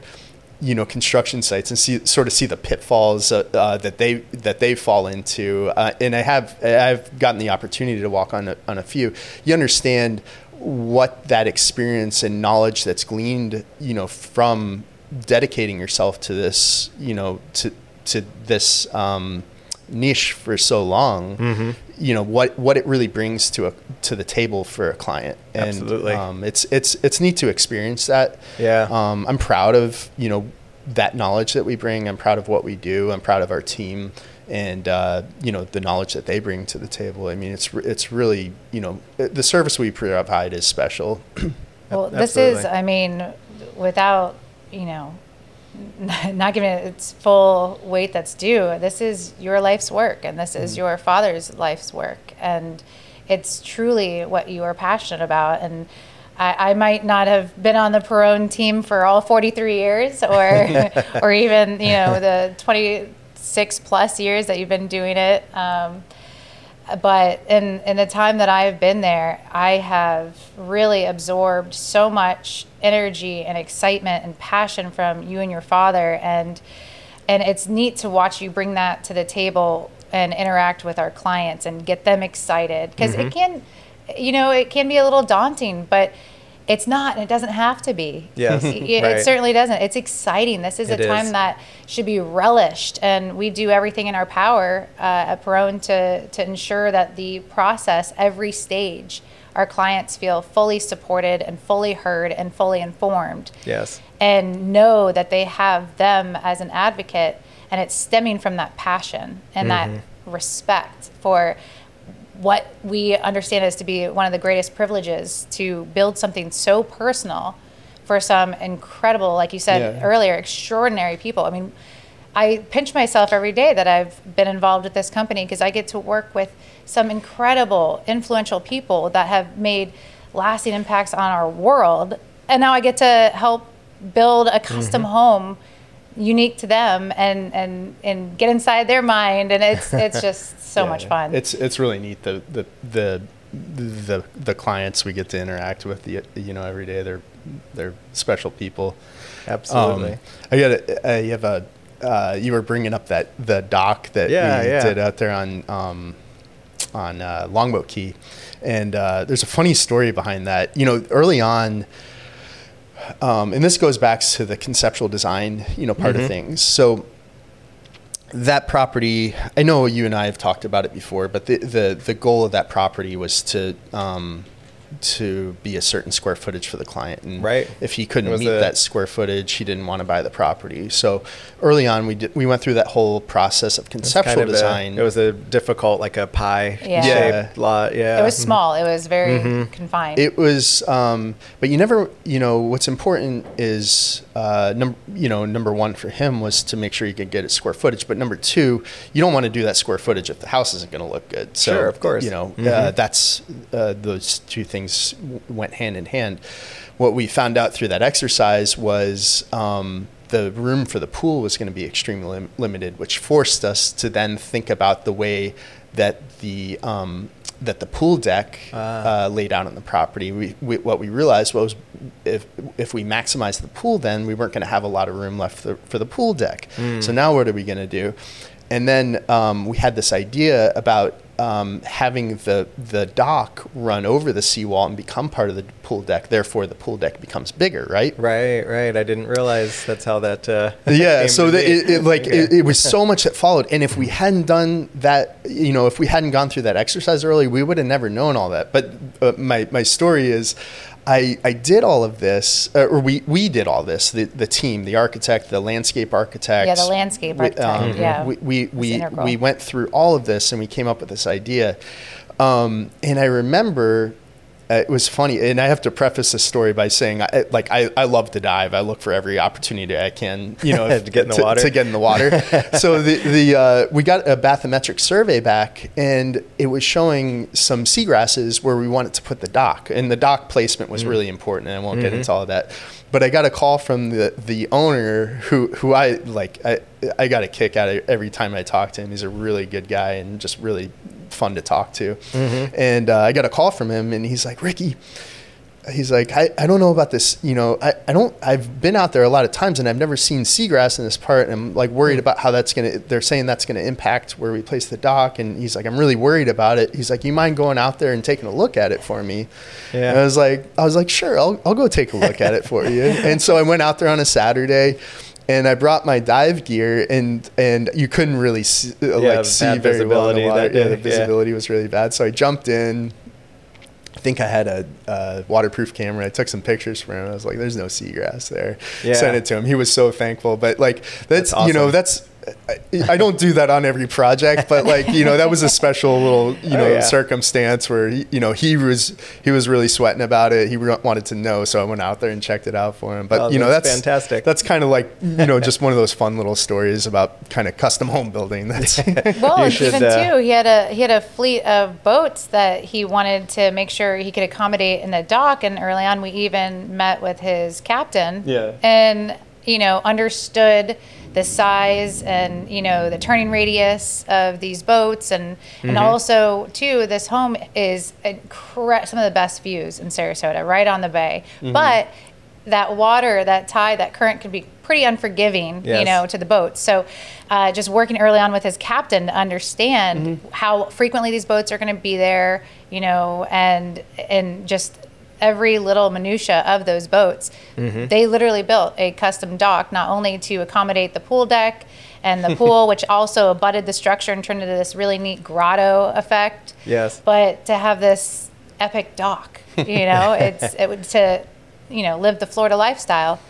you know, construction sites and see sort of see the pitfalls uh, uh, that they that they fall into, uh, and I have I've gotten the opportunity to walk on a, on a few. You understand what that experience and knowledge that's gleaned, you know, from dedicating yourself to this, you know, to to this um, niche for so long. Mhm. You know what what it really brings to a to the table for a client. And, Absolutely. Um, it's it's it's neat to experience that. Yeah. Um, I'm proud of you know that knowledge that we bring. I'm proud of what we do. I'm proud of our team. And uh, you know the knowledge that they bring to the table. I mean, it's it's really you know the service we provide is special. Well, this is, I mean, without, you know, not giving it its full weight that's due, this is your life's work and this Mm-hmm. is your father's life's work. And it's truly what you are passionate about. And I, I might not have been on the Perrone team for all 43 years or, or even, you know, the 26 plus years that you've been doing it. Um, but in, in the time that I've been there, I have really absorbed so much energy and excitement and passion from you and your father, and and it's neat to watch you bring that to the table and interact with our clients and get them excited because it can, you know, it can be a little daunting, but it's not, and it doesn't have to be. Yes, it, it right. certainly doesn't. It's exciting. This is It a time is. that should be relished, and we do everything in our power uh, at Perrone to to ensure that the process, every stage, our clients feel fully supported and fully heard and fully informed, yes and know that they have them as an advocate, and it's stemming from that passion and that mm-hmm. respect for what we understand as to be one of the greatest privileges to build something so personal for some incredible, like you said Yeah. earlier, extraordinary people. I mean, I pinch myself every day that I've been involved with this company because I get to work with some incredible, influential people that have made lasting impacts on our world. And now I get to help build a custom home unique to them and, and, and get inside their mind. And it's, it's just so Yeah, much fun. It's it's really neat the the the the, the clients we get to interact with the, you know every day they're they're special people. Absolutely. Um, I got a, uh, you have a uh, you were bringing up that the doc that Yeah, we yeah. did out there on um, on uh, Longboat Key, and uh, there's a funny story behind that. You know, early on, um, and this goes back to the conceptual design, you know, part Mm-hmm. of things. So that property, I know you and I have talked about it before, but the the, the goal of that property was to um, to be a certain square footage for the client, and Right. if he couldn't meet a- that square footage, he didn't want to buy the property. So early on, we did we went through that whole process of conceptual kind of a- design. it was a difficult, like a pie Yeah. shaped lot. Yeah. it was small. It was very Mm-hmm. confined. It was, um, but you never, you know, what's important is, uh, number, you know, number one for him was to make sure you could get its square footage. But number two, you don't want to do that square footage if the house isn't going to look good. So, Sure, of course. You know, uh, Mhm. that's uh, those two things w- went hand in hand. What we found out through that exercise was. Um, the room for the pool was going to be extremely lim- limited, which forced us to then think about the way that the um, that the pool deck Ah. uh, laid out on the property. We, we, what we realized was if if we maximized the pool, then we weren't going to have a lot of room left for, for the pool deck. So now what are we going to do? And then um, we had this idea about um, having the the dock run over the seawall and become part of the pool deck. Therefore, the pool deck becomes bigger, right? Right, right. I didn't realize that's how that. Uh, yeah so the, it, it like Okay. it, it was so much that followed and if we hadn't done that you know if we hadn't gone through that exercise early we would have never known all that but uh, my, my story is I, I did all of this, uh, or we, we did all this. The, the team, the architect, the landscape architect. Yeah, the landscape architect, yeah. We we we, we went through all of this and we came up with this idea. Um, and I remember it was funny, and I have to preface this story by saying, I, like, I, I love to dive. I look for every opportunity I can, you know, To get in the to, water. To get in the water. so the the uh, we got a bathymetric survey back, and it was showing some seagrasses where we wanted to put the dock, and the dock placement was really important. And I won't get Mm-hmm. into all of that. But I got a call from the the owner who who I like. I I got a kick out of every time I talk to him. He's a really good guy and just really fun to talk to. Mm-hmm. And uh, I got a call from him, and he's like, Ricky he's like, I, I don't know about this. You know, I, I don't, I've been out there a lot of times and I've never seen seagrass in this part. And I'm like worried about how that's going to, they're saying that's going to impact where we place the dock. And he's like, I'm really worried about it. He's like, you mind going out there and taking a look at it for me? Yeah. And I was like, I was like, sure, I'll, I'll go take a look at it for you. And so I went out there on a Saturday. And I brought my dive gear, and and you couldn't really see, uh, Yeah, like see very well in the water. Yeah, the yeah. visibility was really bad. So I jumped in, I think I had a, uh waterproof camera. I took some pictures for him. I was like, "There's no seagrass there." Yeah. Sent it to him. He was so thankful. But like, that's, That's you know, that's I, I don't do that on every project, but like you know, that was a special little you Oh, know yeah. circumstance where he, you know he was he was really sweating about it. He wanted to know, so I went out there and checked it out for him. But Oh, you know, that's that's fantastic. That's kind of like you know just one of those fun little stories about kind of custom home building. That's Well, You and should, even uh, too, he had a he had a fleet of boats that he wanted to make sure he could accommodate in the dock. And early on, we even met with his captain. Yeah. And you know, understood the size and you know the turning radius of these boats, and Mm-hmm. and also too, this home is incre- some of the best views in Sarasota, right on the bay, Mm-hmm. but. That water, that tide, that current can be pretty unforgiving, you know, to the boats. So, uh, just working early on with his captain to understand Mm-hmm. how frequently these boats are going to be there, you know, and and just every little minutia of those boats. Mm-hmm. They literally built a custom dock not only to accommodate the pool deck and the pool, which also abutted the structure and turned into this really neat grotto effect. Yes. But to have this epic dock, you know, it's it would to you know live the Florida lifestyle.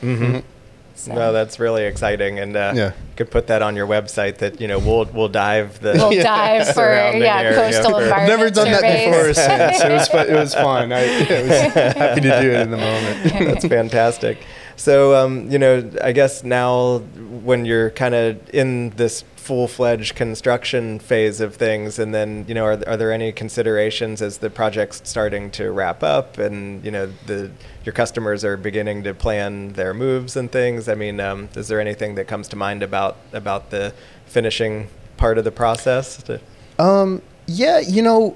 So. No, that's really exciting, and uh, Yeah. you could put that on your website. That you know, we'll we'll dive the We'll Yeah. dive for yeah area coastal for- environment Never done that before since. It was fun. It was fun. I, I was happy to do it in the moment. That's fantastic. So, um, you know, I guess now when you're kind of in this full-fledged construction phase of things, and then, you know, are, are there any considerations as the project's starting to wrap up, and you know, the your customers are beginning to plan their moves and things? I mean, um, is there anything that comes to mind about about the finishing part of the process? To- Um, yeah, you know,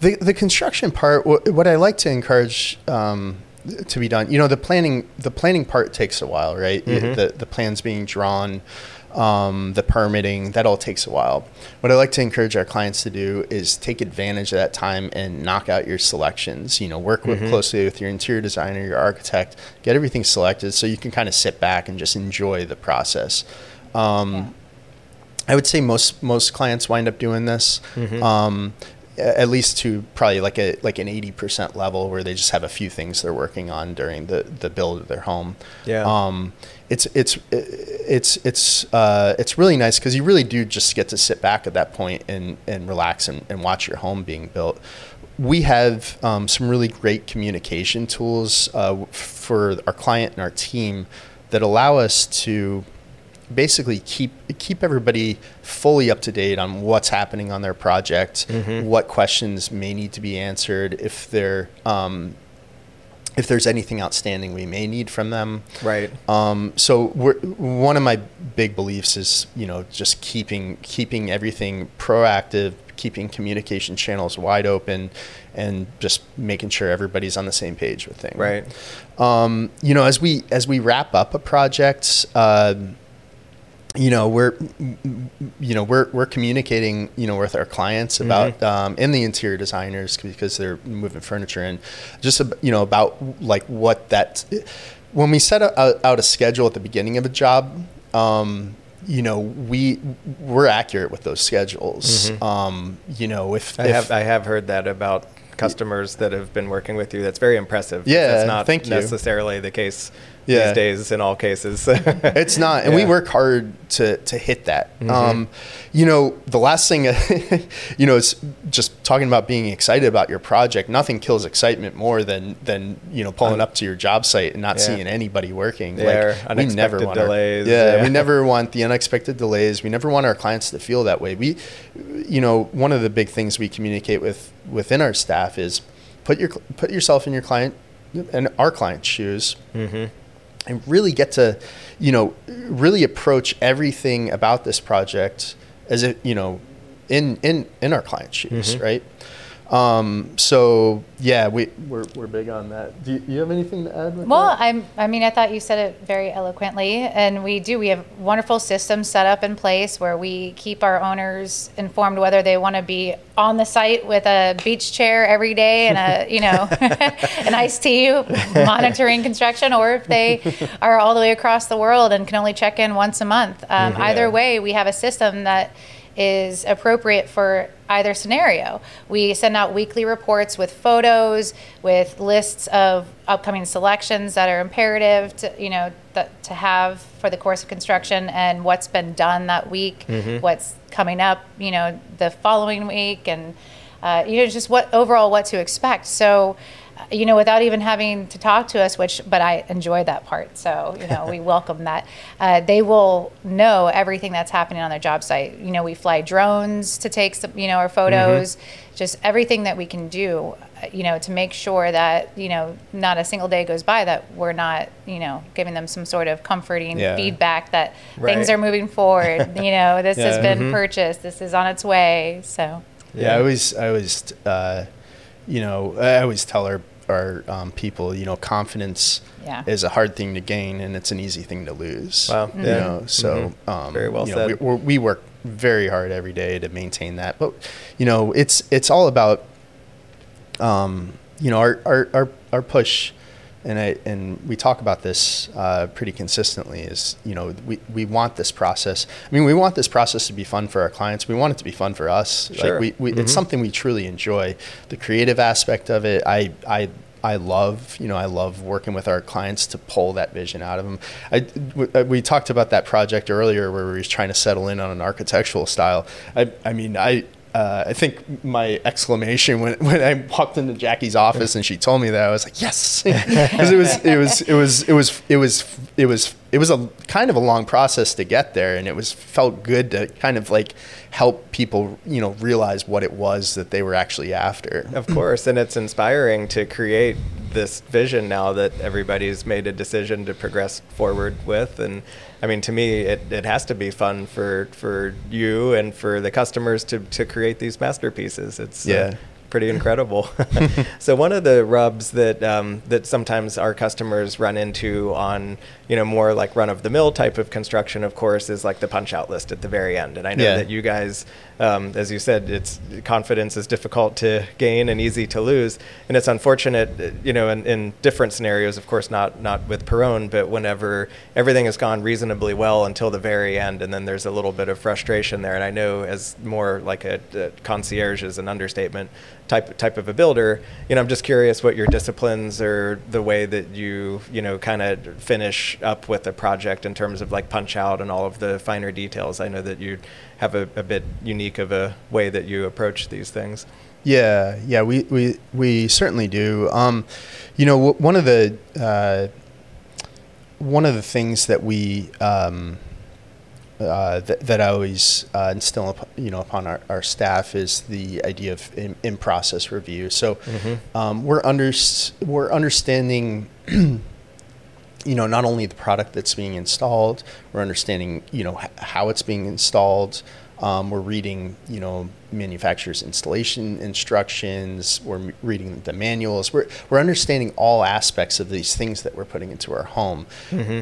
the the construction part. What, what I like to encourage um, to be done, you know, the planning the planning part takes a while, right? Mhm. The the plans being drawn, um, the permitting that all takes a while. What I like to encourage our clients to do is take advantage of that time and knock out your selections. You know, work with, Mhm. closely with your interior designer, your architect, get everything selected so you can kind of sit back and just enjoy the process. Um, I would say most most clients wind up doing this, Mhm. um, at least to probably like a like an eighty percent level where they just have a few things they're working on during the the build of their home. Yeah. Um, it's it's it's it's uh, it's really nice because you really do just get to sit back at that point and and relax and, and watch your home being built. We have um, some really great communication tools uh, for our client and our team that allow us to basically keep keep everybody fully up to date on what's happening on their project, Mhm. what questions may need to be answered, if they're um, if there's anything outstanding we may need from them. right. Um, so we're, one of my big beliefs is you know just keeping keeping everything proactive, keeping communication channels wide open, and just making sure everybody's on the same page with things. Right. Um, you know, as we as we wrap up a project, uh, you know, we're you know we're we're communicating you know with our clients about Mhm. um, and the interior designers because they're moving furniture and just you know about like what that when we set out, out a schedule at the beginning of a job. Um, you know, we we're accurate with those schedules. Mhm. Um, you know, if, I if have I have heard that about customers that have been working with you. That's very impressive. Yeah, that's not thank you. necessarily the case Yeah. these days in all cases. it's not and we work hard to to hit that Mhm. um you know the last thing you know is just talking about being excited about your project nothing kills excitement more than than you know pulling up to your job site and not Yeah. seeing anybody working Yeah, or we never want our- delays, yeah, yeah. we never want the unexpected delays we never want our clients to feel that way we you know one of the big things we communicate with within our staff is put your put yourself in your client and our client's shoes hmm and really get to, you know, really approach everything about this project as if you know, in in in our client shoes, Mhm. right? Um, so yeah, we we're, we're big on that. Do you, you have anything to add? Well. I'm, I mean, I thought you said it very eloquently, and we do. We have wonderful systems set up in place where we keep our owners informed whether they want to be on the site with a beach chair every day and a, you know, an iced tea monitoring construction, or if they are all the way across the world and can only check in once a month. Um, Mhm. Either way, we have a system that is appropriate for either scenario. We send out weekly reports with photos, with lists of upcoming selections that are imperative to, you know, that, to have for the course of construction and what's been done that week, Mhm. what's coming up, you know, the following week and uh, you know, just what overall what to expect. So, you know, without even having to talk to us, which, but I enjoy that part. So, you know, we welcome that. Uh, they will know everything that's happening on their job site. You know, we fly drones to take some, you know, our photos, just everything that we can do, uh, you know, to make sure that, you know, not a single day goes by that we're not, you know, giving them some sort of comforting Yeah. feedback that Right. things are moving forward. you know, this has Yeah. been Mhm. purchased, this is on its way. So, Yeah, I always, I always, uh, you know, I always tell our our um, people, you know, confidence Yeah. is a hard thing to gain, and it's an easy thing to lose. Wow, You know, so Mhm. um, Very well you know, said. We, we're, we work very hard every day to maintain that, but you know, it's it's all about, um, you know, our our our, our push. And I and we talk about this uh, pretty consistently. Is you know we, we want this process. I mean, we want this process to be fun for our clients. We want it to be fun for us. Sure. Like we, we Mhm. it's something we truly enjoy. The creative aspect of it, I I I love. You know, I love working with our clients to pull that vision out of them. I, w- uh, we talked about that project earlier where we was trying to settle in on an architectural style. I, I mean, I, uh, I think my exclamation when, when I walked into Jackie's office and she told me that I was like, yes, because it was it was it was it was it was it was it was a kind of a long process to get there, and it was felt good to kind of like help people you know realize what it was that they were actually after. Of course, and it's inspiring to create this vision now that everybody's made a decision to progress forward with and I mean to me it, it has to be fun for for you and for the customers to, to create these masterpieces it's uh, Yeah. uh, pretty incredible. so one of the rubs that um, that sometimes our customers run into on you know more like run of the mill type of construction, of course, is like the punch out list at the very end. And I know Yeah. that you guys, um, as you said, it's confidence is difficult to gain and easy to lose, and it's unfortunate, uh, you know, in, in different scenarios, of course, not not with Perrone, but whenever everything has gone reasonably well until the very end, and then there's a little bit of frustration there. And I know as more like a, a concierge is an understatement type type of a builder. You know, I'm just curious what your disciplines or the way that you you know kind of finish up with a project in terms of like punch out and all of the finer details. I know that you have a, a bit unique of a way that you approach these things. Yeah, yeah, we we, we certainly do. Um, you know, w- one of the uh, one of the things that we um, uh, that, that I always uh, instill, up, you know, upon our, our staff is the idea of in, in process review. So um, we're under we're understanding. you know, not only the product that's being installed, we're understanding, you know, h- how it's being installed. Um, we're reading, you know, manufacturer's installation instructions. We're reading the manuals. We're, we're understanding all aspects of these things that we're putting into our home.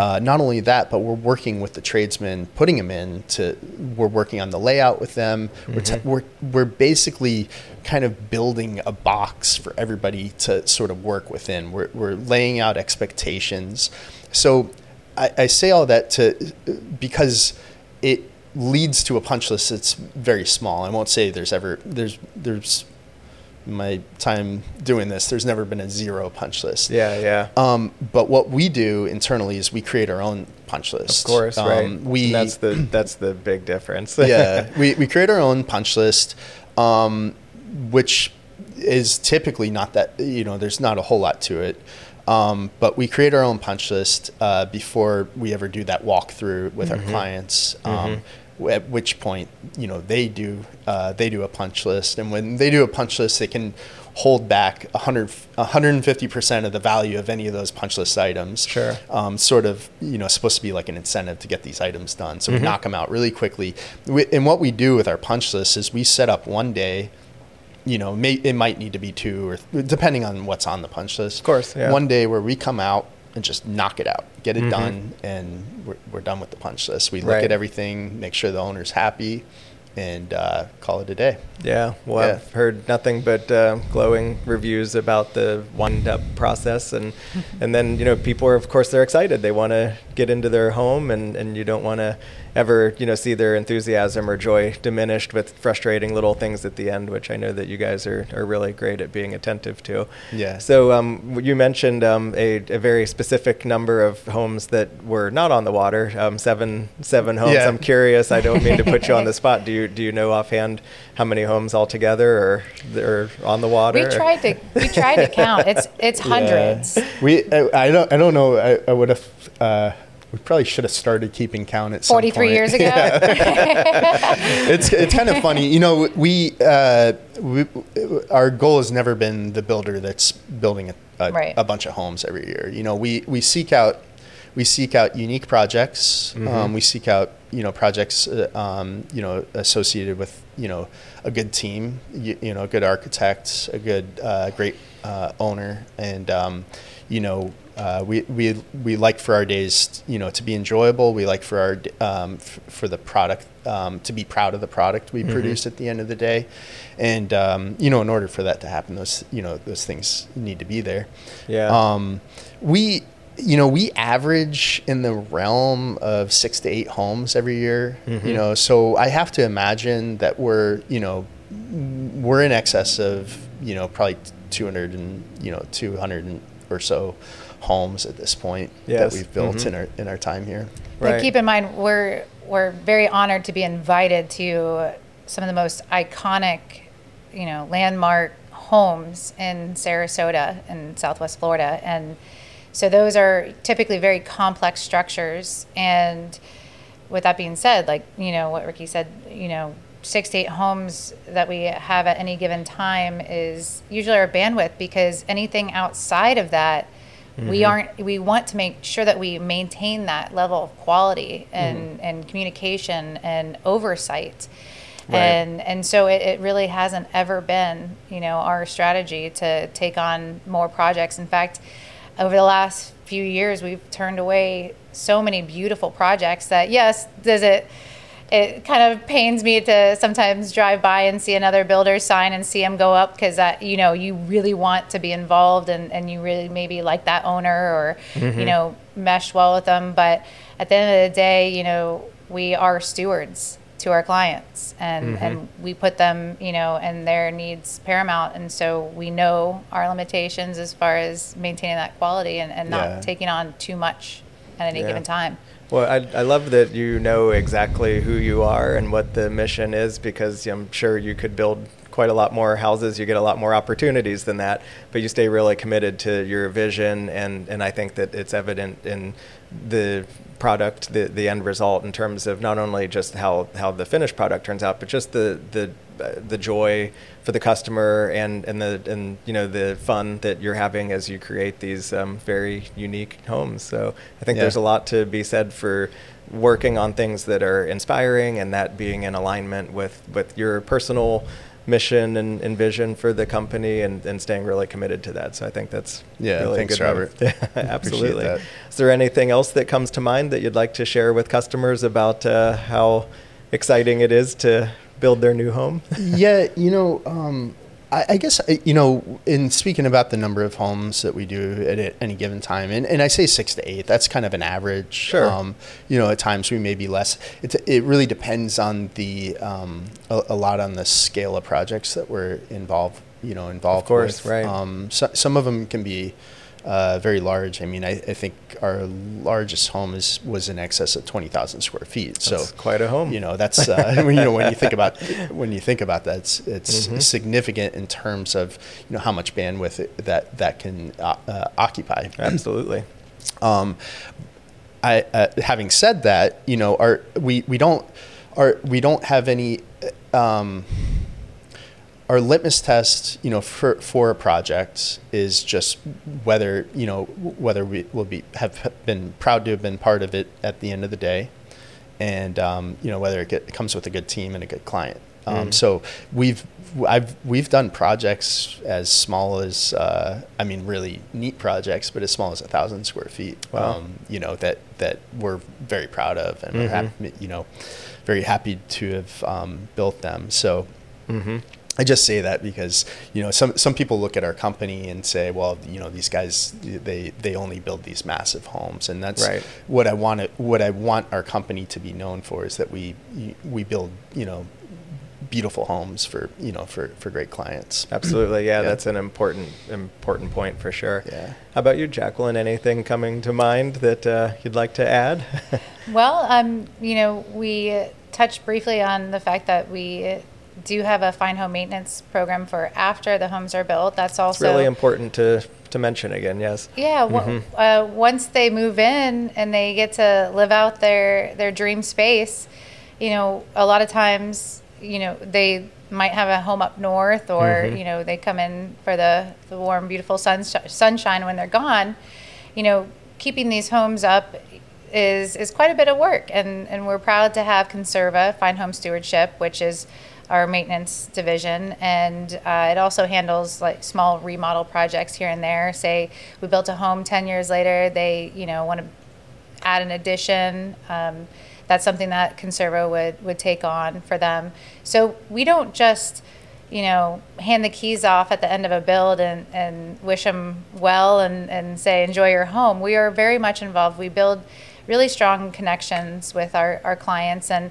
Uh, not only that, but we're working with the tradesmen, putting them in to, we're working on the layout with them. We're, t- we're, we're basically kind of building a box for everybody to sort of work within. We're, we're laying out expectations. So I, I say all that to, because it, leads to a punch list that's very small. I won't say there's ever there's there's my time doing this. There's never been a zero punch list. Yeah, yeah. Um, but what we do internally is we create our own punch list. of course, Um, right. We And that's the that's the big difference. yeah, we, we create our own punch list, um, which is typically not that, you know, there's not a whole lot to it. Um, but we create our own punch list uh, before we ever do that walkthrough with our clients. Um, w- At which point, you know, they do uh, they do a punch list, and when they do a punch list, they can hold back 100, 150% of the value of any of those punch list items Sure. um, sort of you know supposed to be like an incentive to get these items done. So Mm-hmm. we knock them out really quickly. We, and what we do with our punch list is we set up one day. You know, may, it might need to be two or th- depending on what's on the punch list. Of course, yeah. One day where we come out and just knock it out, get it Mhm. done, and we're, we're done with the punch list. We look Right. at everything, make sure the owner's happy, and uh, call it a day. Yeah, well, Yeah. I've heard nothing but uh, glowing reviews about the wind-up process, and and then you know people are of course they're excited. They want to get into their home, and and you don't want to ever you know see their enthusiasm or joy diminished with frustrating little things at the end, which I know that you guys are are really great at being attentive to. Yeah. So um, you mentioned um, a, a very specific number of homes that were not on the water, um, seven seven homes. Yeah. I'm curious. I don't mean to put you on the spot. Do you do you know offhand how many homes altogether are are on the water? We tried to we tried to count. It's it's hundreds. We I, I don't I don't know. I, I would have. Uh, we probably should have started keeping count at some 43 point. years ago. it's it's kind of funny. You know, we, uh, we our goal has never been the builder that's building a, a, Right. a bunch of homes every year. You know, we we seek out we seek out unique projects. Um, we seek out you know projects uh, um, you know associated with you know a good team. You, you know, a good architect, a good uh, great uh, owner, and um, you know. Uh, we, we, we like for our days, you know, to be enjoyable. We like for our, um, f- for the product, um, to be proud of the product we produce at the end of the day. And, um, you know, in order for that to happen, those, you know, those things need to be there. Yeah. Um, we, you know, we average in the realm of six to eight homes every year, you know, so I have to imagine that we're, you know, we're in excess of, you know, probably 200 and you know 200 and- or so homes at this point Yes. that we've built Mhm. in our in our time here. But Right. keep in mind, we're we're very honored to be invited to some of the most iconic, you know, landmark homes in Sarasota and Southwest Florida, and so those are typically very complex structures. And with that being said, like you know what Ricky said, you know, six to eight homes that we have at any given time is usually our bandwidth because anything outside of that we mm-hmm. aren't we want to make sure that we maintain that level of quality and mm-hmm. and communication and oversight. Right. and and so it, it really hasn't ever been you know our strategy to take on more projects. In fact over the last few years we've turned away so many beautiful projects that yes does it it kind of pains me to sometimes drive by and see another builder sign and see them go up because that you know you really want to be involved and, and you really maybe like that owner or you mm-hmm. know mesh well with them but at the end of the day you know we are stewards to our clients and mm-hmm. and we put them you know and their needs paramount. And so we know our limitations as far as maintaining that quality and, and not Yeah. taking on too much at any Yeah. given time Well, I, I love that you know exactly who you are and what the mission is because I'm sure you could build quite a lot more houses. You get a lot more opportunities than that, but you stay really committed to your vision. And, and I think that it's evident in the product, the, the end result in terms of not only just how, how the finished product turns out, but just the, the, uh, the joy for the customer and, and the and you know the fun that you're having as you create these um, very unique homes. So I think Yeah. there's a lot to be said for working on things that are inspiring and that being in alignment with, with your personal mission and, and vision for the company and, and staying really committed to that. So I think that's Yeah, really thanks, good. Robert. Yeah, Absolutely. Is there anything else that comes to mind that you'd like to share with customers about uh, how exciting it is to build their new home? yeah, you know, um, I, I guess you know, in speaking about the number of homes that we do at, any given time, and, and I say six to eight, that's kind of an average. Sure. Um, you know, at times we may be less. It it really depends on the um, a, a lot on the scale of projects that we're involved. You know, involved. Of course, with. right. Um, so, some of them can be. Uh, very large. I mean, I, I think our largest home is was in excess of twenty thousand square feet. So That's quite a home. you know that's uh, you know when you think about when you think about that it's, it's Mhm. significant in terms of you know how much bandwidth it, that that can uh, uh, occupy Absolutely. um, I, uh, having said that, you know, our we, we don't our we don't have any um, our litmus test, you know, for for a project is just whether you know whether we will be have been proud to have been part of it at the end of the day, and um, you know whether it, get, it comes with a good team and a good client. Um, Mm. So we've I've we've done projects as small as uh, I mean really neat projects, but as small as a thousand square feet. Wow. Um, you know that that we're very proud of, and we're Mhm. happy, you know very happy to have um, built them. So. hmm I just say that because you know some some people look at our company and say, well, you know, these guys they they only build these massive homes, and that's Right. what I want it, what I want our company to be known for is that we we build you know beautiful homes for you know for for great clients. Absolutely. Yeah, Yeah. that's an important important point for sure. Yeah. How about you, Jacqueline? Anything coming to mind that uh, you'd like to add? Well, um, you know, we touched briefly on the fact that we do have a fine home maintenance program for after the homes are built. That's it's also really important to to mention again. Yes. Yeah, Mhm. uh, once they move in and they get to live out their their dream space, you know, a lot of times, you know, they might have a home up north, or Mhm. you know, they come in for the the warm, beautiful sunsh- sunshine when they're gone. You know, keeping these homes up is is quite a bit of work, and and we're proud to have Conserva Fine Home Stewardship, which is our maintenance division, and uh, it also handles like small remodel projects here and there. Say we built a home ten years later, they you know want to add an addition. Um, that's something that Conservo would would take on for them. So we don't just you know hand the keys off at the end of a build and, and wish them well and, and say enjoy your home. We are very much involved. We build really strong connections with our, our clients and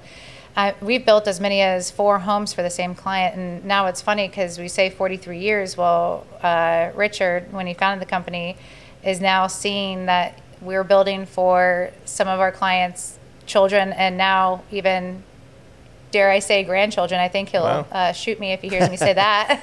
I, we've built as many as four homes for the same client, and now it's funny because we say 43 years. Well, uh, Richard, when he founded the company, is now seeing that we're building for some of our clients' children, and now even dare I say grandchildren. I think he'll Wow. uh, shoot me if he hears me say that.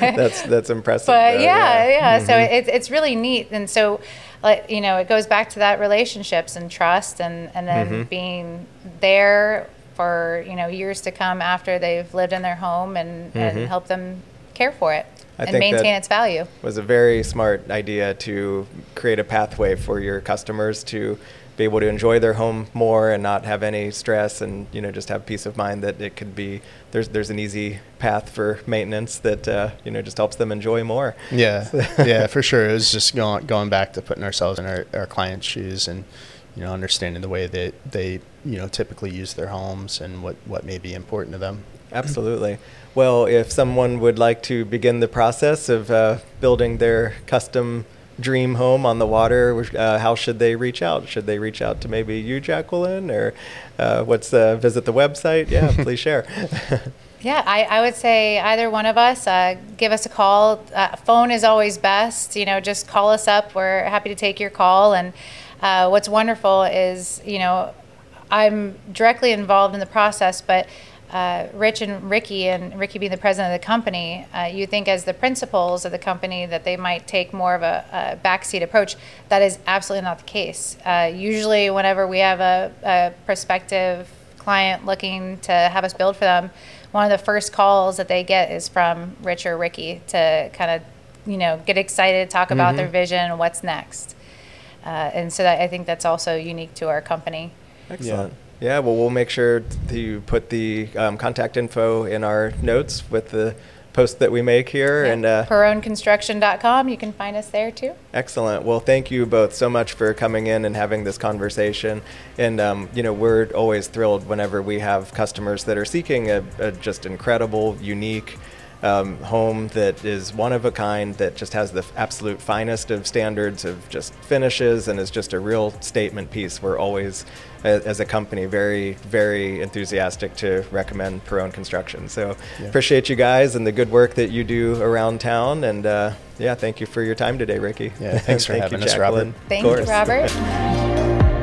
that's that's impressive. but though, yeah, yeah. So Mhm. it's it's really neat, and so like you know, it goes back to that relationships and trust, and and then Mhm. being there for you know years to come after they've lived in their home and Mhm. and help them care for it I and maintain its value. was a very smart idea to create a pathway for your customers to be able to enjoy their home more and not have any stress and you know just have peace of mind that it could be there's there's an easy path for maintenance that uh, you know just helps them enjoy more. Yeah, yeah, for sure. It was just going going back to putting ourselves in our, our clients' shoes and you know understanding the way that they you know typically use their homes and what what may be important to them. Absolutely. Well, if someone would like to begin the process of uh, building their custom dream home on the water, uh, how should they reach out? Should they reach out to maybe you, Jacqueline, or uh, what's uh, visit the website? Yeah, please share. Yeah, I, I would say either one of us, uh, give us a call. Uh, phone is always best. You know, just call us up. We're happy to take your call. And uh, what's wonderful is, you know, I'm directly involved in the process, but uh, Rich and Ricky, and Ricky being the president of the company, uh, you think as the principals of the company that they might take more of a, a backseat approach. That is absolutely not the case. Uh, usually, whenever we have a, a prospective client looking to have us build for them, one of the first calls that they get is from Rich or Ricky to kind of, you know, get excited, talk about their vision, what's next. Uh, and so that, I think that's also unique to our company. Excellent. Yeah. Well, we'll make sure to put the um, contact info in our notes with the post that we make here. Yeah. And uh, PerroneConstruction.com, you can find us there too. Excellent. Well, thank you both so much for coming in and having this conversation. And um, you know, we're always thrilled whenever we have customers that are seeking a, a just incredible, unique um, home that is one of a kind, that just has the absolute finest of standards of just finishes, and is just a real statement piece. We're always, as a company, very, very enthusiastic to recommend Perrone Construction. So Yeah. appreciate you guys and the good work that you do around town. And uh, yeah, thank you for your time today, Ricky. Yeah, thanks for Thank having you, us, Robert. Jacqueline. Of Thank you. Robert.